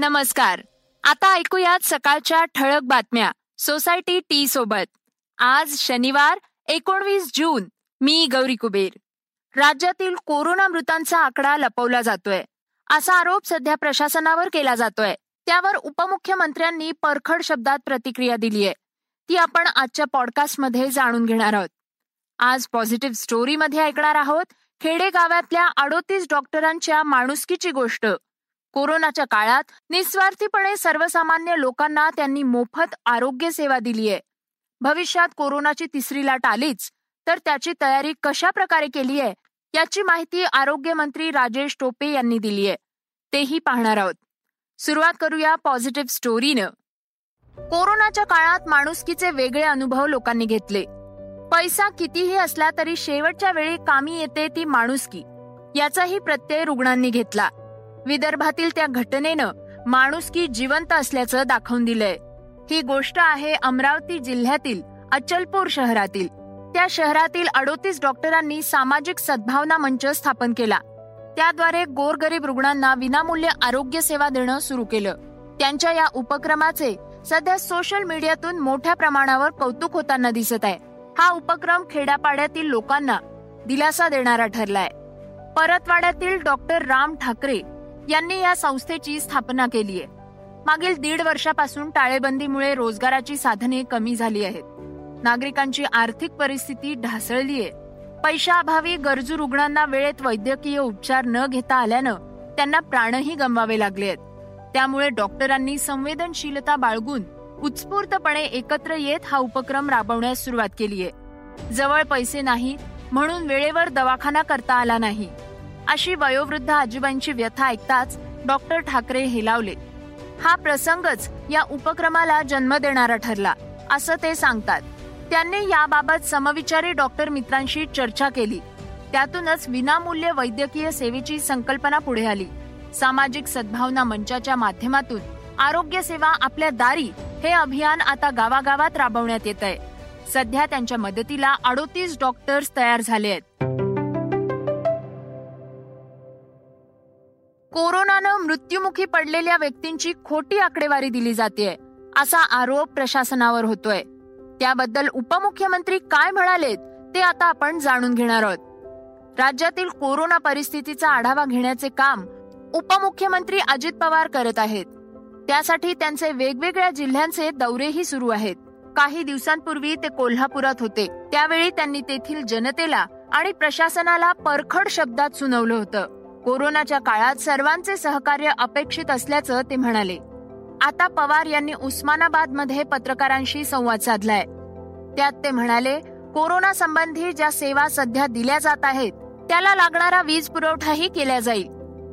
नमस्कार. आता ऐकूयात सकाळच्या ठळक बातम्या सोसायटी टी सोबत. आज शनिवार एकोणवीस जून. मी गौरी कुबेर. राज्यातील कोरोना मृतांचा आकडा लपवला जातोय. असा आरोप सध्या प्रशासनावर केला जातोय. त्यावर उपमुख्यमंत्र्यांनी परखड शब्दात प्रतिक्रिया दिली आहे. ती आपण आजच्या पॉडकास्टमध्ये जाणून घेणार आहोत. आज पॉझिटिव्ह स्टोरीमध्ये ऐकणार आहोत खेडेगावातल्या अडोतीस डॉक्टरांच्या माणुसकीची गोष्ट. कोरोनाच्या काळात निस्वार्थीपणे सर्वसामान्य लोकांना त्यांनी मोफत आरोग्य सेवा दिली आहे. भविष्यात कोरोनाची तिसरी लाट आलीच तर त्याची तयारी कशा प्रकारे केली आहे याची माहिती आरोग्यमंत्री राजेश टोपे यांनी दिली आहे. तेही पाहणार आहोत. सुरुवात करूया पॉझिटिव्ह स्टोरीनं. कोरोनाच्या काळात माणुसकीचे वेगळे अनुभव लोकांनी घेतले. पैसा कितीही असला तरी शेवटच्या वेळी कामी येते ती माणुसकी याचाही प्रत्यय रुग्णांनी घेतला. विदर्भातील त्या घटनेनं माणुसकी जिवंत असल्याचं दाखवून दिलंय. ही गोष्ट आहे अमरावती जिल्ह्यातील अचलपूर शहरातील. त्या शहरातील अडोतीस डॉक्टरांनी सामाजिक सद्भावना मंच स्थापन केला. त्याद्वारे गोरगरीब रुग्णांना विनामूल्य आरोग्य सेवा देणं सुरू केलं. त्यांच्या या उपक्रमाचे सध्या सोशल मीडियातून मोठ्या प्रमाणावर कौतुक होताना दिसत आहे. हा उपक्रम खेड्यापाड्यातील लोकांना दिलासा देणारा ठरलाय. परतवाड्यातील डॉक्टर राम ठाकरे यांनी या संस्थेची स्थापना केली आहे. मागील दीड वर्षापासून टाळेबंदीमुळे रोजगाराची साधने कमी झाली आहेत. नागरिकांची आर्थिक परिस्थिती ढासळली आहे. पैशाअभावी गरजू रुग्णांना वेळेत वैद्यकीय उपचार न घेता आल्यानं त्यांना प्राणही गमवावे लागले आहेत. त्यामुळे डॉक्टरांनी संवेदनशीलता बाळगून उत्स्फूर्तपणे एकत्र येत हा उपक्रम राबवण्यास सुरुवात केली आहे. जवळ पैसे नाही म्हणून वेळेवर दवाखाना करता आला नाही. अशी वयोवृद्ध आजीबाईंची व्यथा ऐकताच डॉक्टर ठाकरे हेलावले हा प्रसंगच या उपक्रमाला जन्म देणारा ठरला असं ते सांगतात. त्यांनी याबाबत समविचारी डॉक्टर मित्रांशी चर्चा केली. त्यातूनच विनामूल्य वैद्यकीय सेवेची संकल्पना पुढे आली. सामाजिक सद्भावना मंचाच्या माध्यमातून आरोग्य सेवा आपल्या दारी हे अभियान आता गावागावात राबवण्यात येत आहे सध्या त्यांच्या मदतीला अडोतीस डॉक्टर्स तयार झाले आहेत. कोरोनानं मृत्युमुखी पडलेल्या व्यक्तींची खोटी आकडेवारी दिली जाते असा आरोप प्रशासनावर होतोय. त्याबद्दल उपमुख्यमंत्री काय म्हणालेत ते आता आपण जाणून घेणार आहोत. राज्यातील कोरोना परिस्थितीचा आढावा घेण्याचे काम उपमुख्यमंत्री अजित पवार करत आहेत. त्यासाठी त्यांचे वेगवेगळ्या जिल्ह्यांचे दौरेही सुरू आहेत. काही दिवसांपूर्वी ते कोल्हापुरात होते. त्यावेळी त्यांनी तेथील जनतेला आणि प्रशासनाला परखड शब्दात सुनावलं होतं. कोरोनाच्या काळात सर्वांचे सहकार्य अपेक्षित असल्याचं ते म्हणाले. आता पवार यांनी उस्मानाबादमध्ये पत्रकारांशी संवाद साधलाय. त्यात ते म्हणाले कोरोना संबंधी ज्या सेवा सध्या दिल्या जात आहेत त्याला लागणारा वीज पुरवठाही केला जाईल.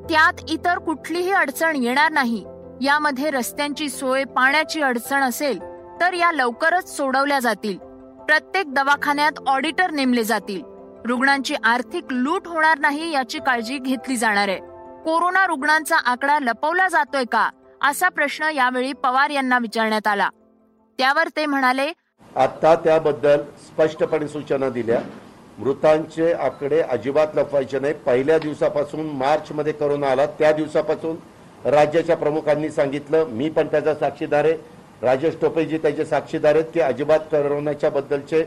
त्यात इतर कुठलीही अडचण येणार नाही. यामध्ये रस्त्यांची सोय पाण्याची अडचण असेल तर या लवकरच सोडवल्या जातील. प्रत्येक दवाखान्यात ऑडिटर नेमले जातील. रुग्णांची आर्थिक लूट होणार नाही याची काळजी घेतली जाणार आहे. कोरोना रुग्णांचा आकडा लपवला जातोय का? असा प्रश्न यावेळी पवार यांना विचारण्यात आला. त्यावर ते म्हणाले आता त्याबद्दल स्पष्टपणे सूचना दिल्या. मृतांचे आकडे अजिबात लपवायचे नाही. पहिल्या दिवसापासून मार्च मध्ये करोना आला. त्या दिवसापासून राज्याच्या प्रमुखांनी सांगितलं मी पण त्याचा साक्षीदार आहे. राजेश टोपेजी त्याचे साक्षीदार आहेत की अजिबात करोनाच्या बद्दलचे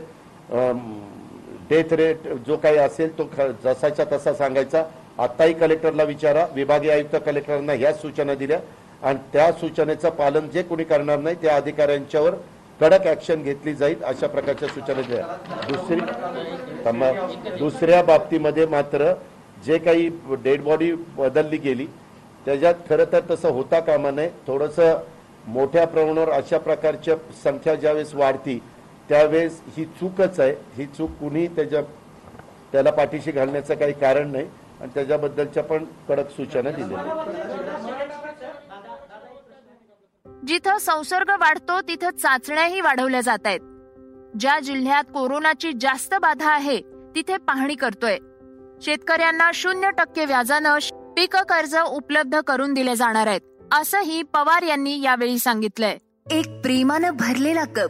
डेथ रेट जो काही असेल तो जसाच्या तसा सांगायचा. आत्ताही कलेक्टरला विचारा विभागीय आयुक्त कलेक्टरांना ह्या सूचना दिल्या. आणि त्या सूचनेचं पालन जे कोणी करणार नाही त्या अधिकाऱ्यांच्यावर कडक ऍक्शन घेतली जाईल अशा प्रकारच्या सूचना दिल्या. दुसरी दुसऱ्या बाबतीमध्ये मात्र जे काही डेड बॉडी बदलली गेली त्याच्यात खरं तर तसं होता कामा नये. थोडंसं मोठ्या प्रमाणावर अशा प्रकारच्या संख्या ज्यावेळेस वाढती त्यावेळेस ही चूकच आहे. ही चूक कुणी त्याच्या त्याला पाठीशी घालण्याचं काही कारण नाही आणि त्याच्याबद्दलच्या पण कडक सूचना दिल्या. जिथं संसर्ग वाढतो तिथं चाचण्याही वाढवल्या जात आहेत. ज्या जिल्ह्यात कोरोनाची जास्त बाधा आहे तिथे पाहणी करतोय. शेतकऱ्यांना शून्य टक्के व्याजानं पीक कर्ज उपलब्ध करून दिले जाणार आहेत असंही पवार यांनी यावेळी सांगितलंय. एक प्रेमानं भरलेला कप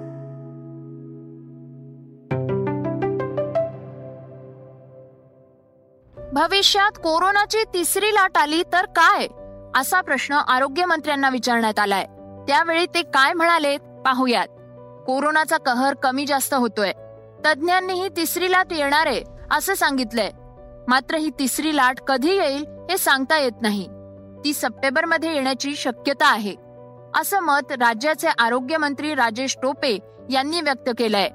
भविष्यात कोरोनाची तिसरी लाट आली तर काय? असा प्रश्न आरोग्य मंत्र्यांना विचारण्यात आलाय. त्यावेळी ते काय म्हणाले पाहूयात. कोरोनाचा कहर कमी जास्त होतोय. तज्ज्ञांनीही तिसरी लाट येणार आहे असं सांगितलंय. मात्र ही तिसरी लाट कधी येईल हे सांगता येत नाही. ती सप्टेंबरमध्ये येण्याची शक्यता आहे. असं मत राज्याचे आरोग्य मंत्री राजेश टोपे यांनी व्यक्त केलंय.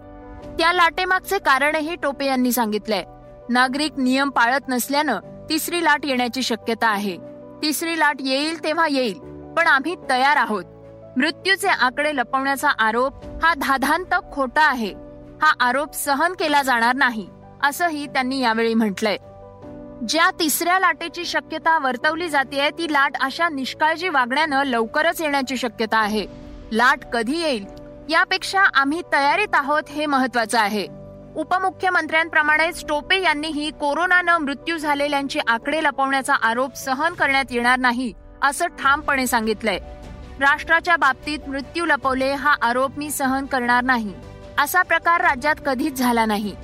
त्या लाटेमागचे कारणही टोपे यांनी सांगितलंय. नागरिक नियम पाळत नसल्यानं तिसरी लाट येण्याची शक्यता आहे. तिसरी लाट येईल तेव्हा येईल पण आम्ही तयार आहोत. मृत्यूचे आकडे लपवण्याचा आरोप हा धाधांत खोटा आहे. हा आरोप सहन केला जाणार नाही असंही त्यांनी यावेळी म्हटलंय. ज्या तिसऱ्या लाटेची शक्यता वर्तवली जाते ती लाट अशा निष्काळजी वागण्यानं लवकरच येण्याची शक्यता आहे. लाट कधी येईल यापेक्षा आम्ही तयारीत आहोत हे महत्वाचं आहे. उपमुख्यमंत्र्यांप्रमाणेच टोपे यांनीही कोरोनानं मृत्यू झालेल्यांचे आकडे लपवण्याचा आरोप सहन करण्यात येणार नाही असं ठामपणे सांगितलंय. राष्ट्राच्या बाबतीत मृत्यू लपवले हा आरोप मी सहन करणार नाही. असा प्रकार राज्यात कधीच झाला नाही.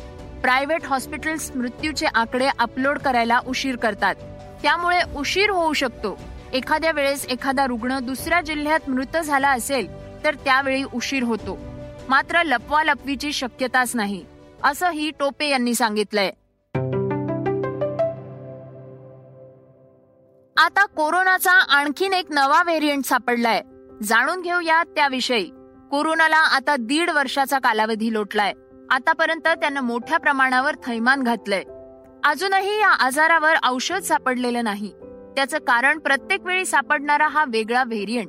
प्रायव्हेट हॉस्पिटल्स मृत्यूचे आकडे अपलोड करायला उशीर करतात. त्यामुळे उशीर होऊ शकतो. एखाद्या वेळेस एखादा रुग्ण दुसऱ्या जिल्ह्यात मृत झाला असेल तर त्यावेळी उशीर होतो. मात्र लपवा लपवीची शक्यताच नाही. असंही टोपे यांनी सांगितलंय. आता कोरोनाचा आणखीन एक नवा व्हेरियंट सापडलाय. जाणून घेऊया त्याविषयी. कोरोनाला आता दीड वर्षाचा कालावधी लोटलाय. आतापर्यंत त्यानं मोठ्या प्रमाणावर थैमान घातलंय. अजूनही या आजारावर औषध सापडलेलं नाही. त्याचं कारण प्रत्येक वेळी सापडणारा हा वेगळा व्हेरियंट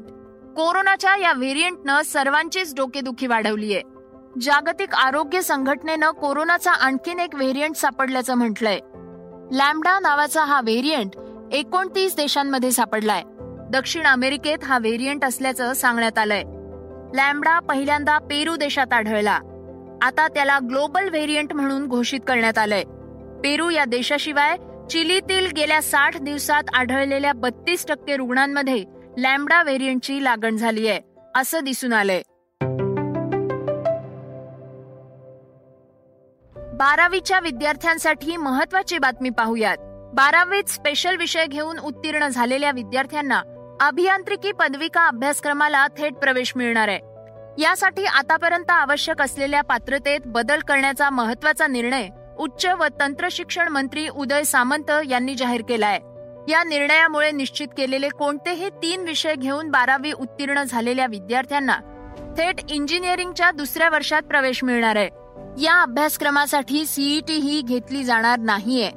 कोरोनाच्या या व्हेरियंटनं सर्वांचीच डोकेदुखी वाढवलीय. जागतिक आरोग्य संघटनेनं कोरोनाचा आणखीन एक व्हेरियंट सापडल्याचं म्हटलंय. लॅम्बडा नावाचा हा व्हेरियंट एकोणतीस देशांमध्ये सापडलाय. दक्षिण अमेरिकेत हा व्हेरियंट असल्याचं सांगण्यात आलंय. लॅम्बडा पहिल्यांदा पेरू देशात आढळला. आता त्याला ग्लोबल व्हेरियंट म्हणून घोषित करण्यात आलंय. पेरू या देशाशिवाय चिलीतील गेल्या साठ दिवसात आढळलेल्या बत्तीस टक्के रुग्णांमध्ये लॅम्बडा व्हेरियंटची लागण झाली आहे असं दिसून आलंय. बारावीच्या विद्यार्थ्यांसाठी महत्वाची बातमी पाहूयात. बारावीत स्पेशल विषय घेऊन उत्तीर्ण झालेल्या विद्यार्थ्यांना अभियांत्रिकी पदविका अभ्यासक्रमाला थेट प्रवेश मिळणार आहे. यासाठी आतापर्यंत आवश्यक असलेल्या पात्रतेत बदल करण्याचा महत्त्वाचा निर्णय उच्च व तंत्र शिक्षण मंत्री उदय सामंत यांनी जाहीर केलाय. या निर्णयामुळे निश्चित केलेले कोणतेही तीन विषय घेऊन बारावी उत्तीर्ण झालेल्या विद्यार्थ्यांना थेट इंजिनिअरिंगच्या दुसऱ्या वर्षात प्रवेश मिळणार आहे. या अभ्यासक्रमासाठी सीईटी ही घेतली जाणार नाहीये.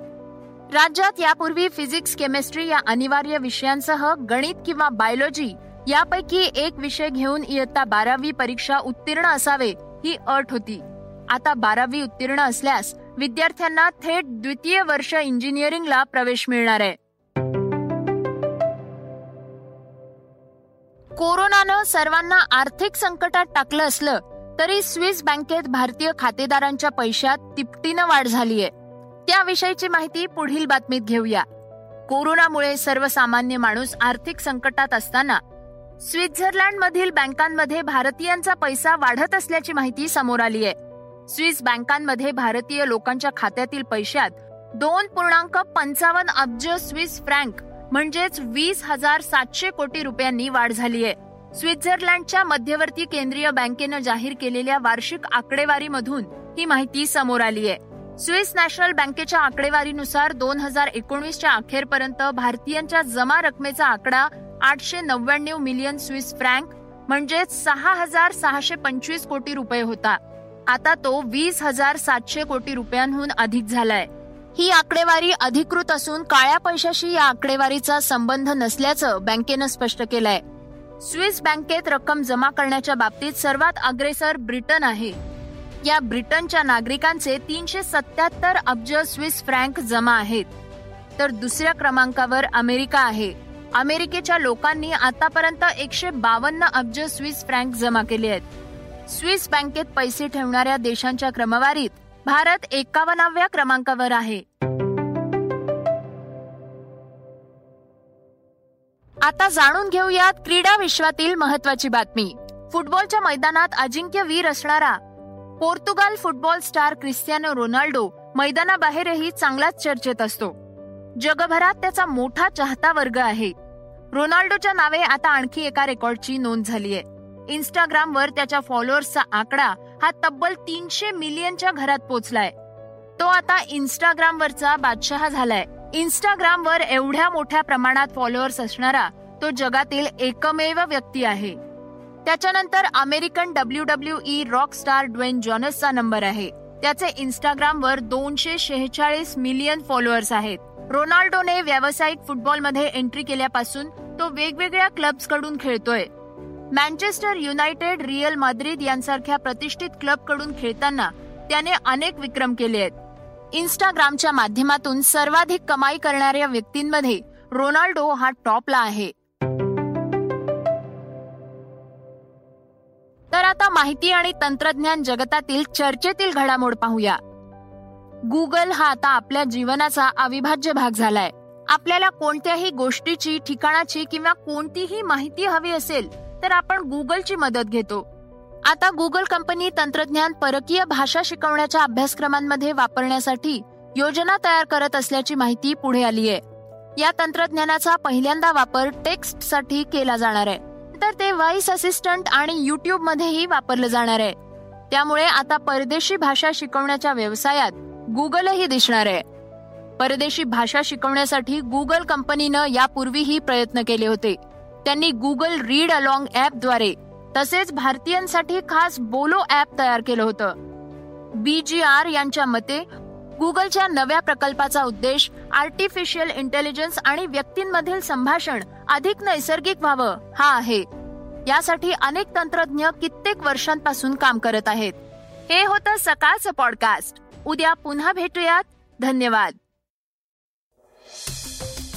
राज्यात यापूर्वी फिजिक्स केमिस्ट्री या अनिवार्य विषयांसह गणित किंवा बायोलॉजी यापैकी एक विषय घेऊन इयत्ता बारावी परीक्षा उत्तीर्ण असावे ही अट होती. आता बारावी उत्तीर्ण असल्यास विद्यार्थ्यांना थेट द्वितीय वर्ष इंजिनिअरिंगला प्रवेश मिळणार आहे. कोरोनानं सर्वांना आर्थिक संकटात टाकलं असलं तरी स्विस बँकेत भारतीय खातेदारांच्या पैशात तिपटीनं वाढ झालीय. त्याविषयीची माहिती पुढील बातमीत घेऊया. कोरोनामुळे सर्वसामान्य माणूस आर्थिक संकटात असताना स्वित्झर्लंड मधील बँकांमध्ये भारतीयांचा पैसा वाढत असल्याची माहिती समोर आली आहे स्विस बँकांमध्ये भारतीय लोकांच्या खात्यातील पैशात दोन पूर्णांक पंचावन्न अब्ज स्विस फ्रँक म्हणजेच वीस हजार सातशे कोटी रुपयांनी वाढ झाली आहे स्वित्झर्लंडच्या मध्यवर्ती केंद्रीय बँकेनं जाहीर केलेल्या वार्षिक आकडेवारीमधून ही माहिती समोर आली आहे. स्विस नॅशनल बँकेच्या आकडेवारीनुसार दोन हजार एकोणीसच्या अखेरपर्यंत भारतीयांच्या जमा रकमेचा आकडा आठशे नव्याण्णव मिलियन स्विस फ्रँक म्हणजेच सहा हजार सहाशे पंचवीस कोटी रुपये होता. आता तो वीस हजार सातशे कोटी रुपयांहून अधिक झालाय. ही आकडेवारी अधिकृत असून काळ्या पैशाशी या आकडेवारीचा संबंध नसल्याचं बँकेनं स्पष्ट केलंय. स्विस बँकेत रक्कम जमा करण्याच्या बाबतीत सर्वात अग्रेसर ब्रिटन आहे. या ब्रिटनच्या नागरिकांचे तीनशे सत्याहत्तर अब्ज स्विस फ्रँक जमा आहेत. तर दुसऱ्या क्रमांकावर अमेरिका आहे. अमेरिकेच्या लोकांनी आतापर्यंत एकशे बावन्न अब्ज स्विस फ्रँक जमा केले आहेत. स्विस बँकेत पैसे ठेवणाऱ्या देशांच्या क्रमवारीत भारत एकावन्नाव्या क्रमांकावर आहे. आता जाणून घेऊयात क्रीडा विश्वातील महत्वाची बातमी. फुटबॉलच्या मैदानात अजिंक्य वीर असणारा Portugal football star Cristiano Ronaldo मैदानाबाहेरही चांगलाच चर्चेत असतो. जगभरात त्याचा मोठा चाहता वर्ग आहे. रोनाल्डोच्या नावे आता आणखी एका रेकॉर्डची नोंद झाली आहे. इन्स्टाग्रामवर त्याच्या फॉलोअर्सचा आकडा हा तब्बल तीनशे मिलियनच्या घरात पोहोचलाय तो आता इन्स्टाग्रामवरचा बादशहा झालाय. इन्स्टाग्रामवर एवढ्या मोठ्या प्रमाणात फॉलोअर्स असणारा तो जगातील एकमेव व्यक्ती आहे. त्याच्यानंतर American W W E rock star Dwayne जॉनसचा number आहे. त्याचे इन्स्टाग्रामवर दोनशे शेहेचाळीस मिलियन फॉलोअर्स आहेत. रोनाल्डोने व्यावसायिक फुटबॉलमध्ये एंट्री केल्यापासून तो वेगवेगळ्या क्लब्सकडून खेळतोय. मँचेस्टर युनायटेड रिअल माद्रिद यांसारख्या प्रतिष्ठित क्लबकडून खेळताना त्याने अनेक विक्रम केले आहेत. इन्स्टाग्रामच्या माध्यमातून सर्वाधिक कमाई करणाऱ्या व्यक्तींमध्ये रोनाल्डो हा टॉपला आहे. तर आता माहिती आणि तंत्रज्ञान जगतातील चर्चेतील घडामोड पाहूया. गुगल हा आता आपल्या जीवनाचा अविभाज्य भाग झालाय. आपल्याला कोणत्याही गोष्टीची ठिकाणाची किंवा कोणतीही माहिती हवी असेल तर आपण गुगलची मदत घेतो. आता गुगल कंपनी तंत्रज्ञान परकीय भाषा शिकवण्याच्या अभ्यासक्रमांमध्ये वापरण्यासाठी योजना तयार करत असल्याची माहिती पुढे आली आहे. या तंत्रज्ञानाचा पहिल्यांदा वापर टेक्स्टसाठी केला जाणार आहे. तर ते व्हॉइस असिस्टंट आणि युट्यूब मध्येही वापरलं जाणार आहे. त्यामुळे आता परदेशी भाषा शिकवण्याच्या व्यवसायात गुगलही दिसणार आहे. परदेशी भाषा शिकवण्यासाठी गुगल कंपनीनं यापूर्वीही प्रयत्न केले होते. त्यांनी गुगल रीड अलॉंग ऍपद्वारे तसेच भारतीयांसाठी खास बोलो ऍप तयार केलं होतं. बी जी आर यांच्या मते गुगलच्या नव्या प्रकल्पाचा उद्देश आर्टिफिशियल इंटेलिजन्स आणि व्यक्तींमधील संभाषण अधिक नैसर्गिक व्हावं हा आहे. यासाठी अनेक तंत्रज्ञ कित्येक वर्षांपासून काम करत आहेत. हे होतं सकाळचं पॉडकास्ट. उद्या पुन्हा भेटूयात. धन्यवाद.